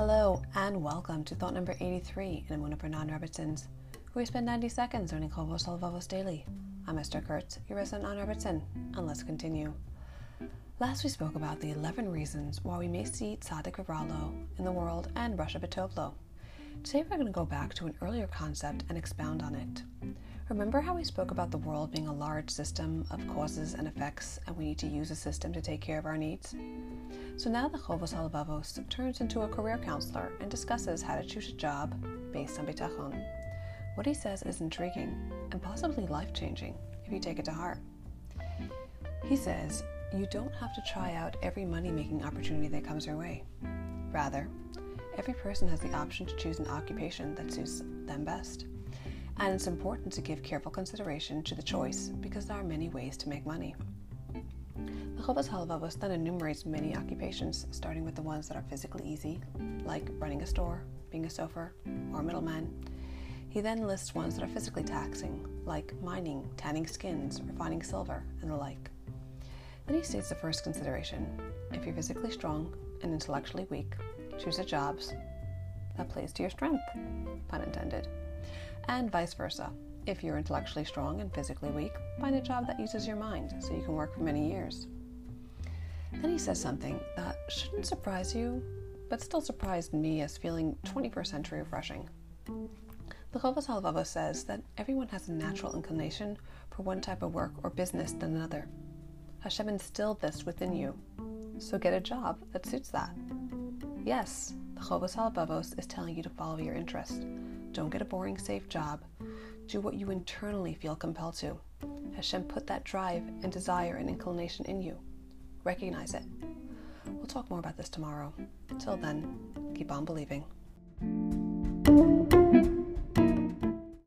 Hello and welcome to thought number 83 in Amuna Bernan Robertson's, where we spend 90 seconds learning Chovos Halvavos daily. I'm Esther Kurtz, your resident on Robertson, and let's continue. Last we spoke about the 11 reasons why we may see Tzaddik Vivralo in the world and Rasha Betovlo. Today we're going to go back to an earlier concept and expound on it. Remember how we spoke about the world being a large system of causes and effects, and we need to use a system to take care of our needs? So now the Chovos Halvavos turns into a career counselor and discusses how to choose a job based on bitachon. What he says is intriguing and possibly life changing if you take it to heart. He says, You don't have to try out every money making opportunity that comes your way. Rather, every person has the option to choose an occupation that suits them best. And it's important to give careful consideration to the choice because there are many ways to make money. The Chovos Halvavos then enumerates many occupations, starting with the ones that are physically easy, like running a store, being a sofer, or a middleman. He then lists ones that are physically taxing, like mining, tanning skins, refining silver, and the like. Then he states the first consideration if you're physically strong and intellectually weak, choose the jobs that plays to your strength, pun intended and vice versa. If you're intellectually strong and physically weak, find a job that uses your mind so you can work for many years. Then he says something that shouldn't surprise you, but still surprised me as feeling 21st century refreshing. The Halvavos says that everyone has a natural inclination for one type of work or business than another. Hashem instilled this within you, so get a job that suits that. Yes, the Halvavos is telling you to follow your interest, don't get a boring, safe job. Do what you internally feel compelled to. Hashem put that drive and desire and inclination in you. Recognize it. We'll talk more about this tomorrow. Till then, keep on believing.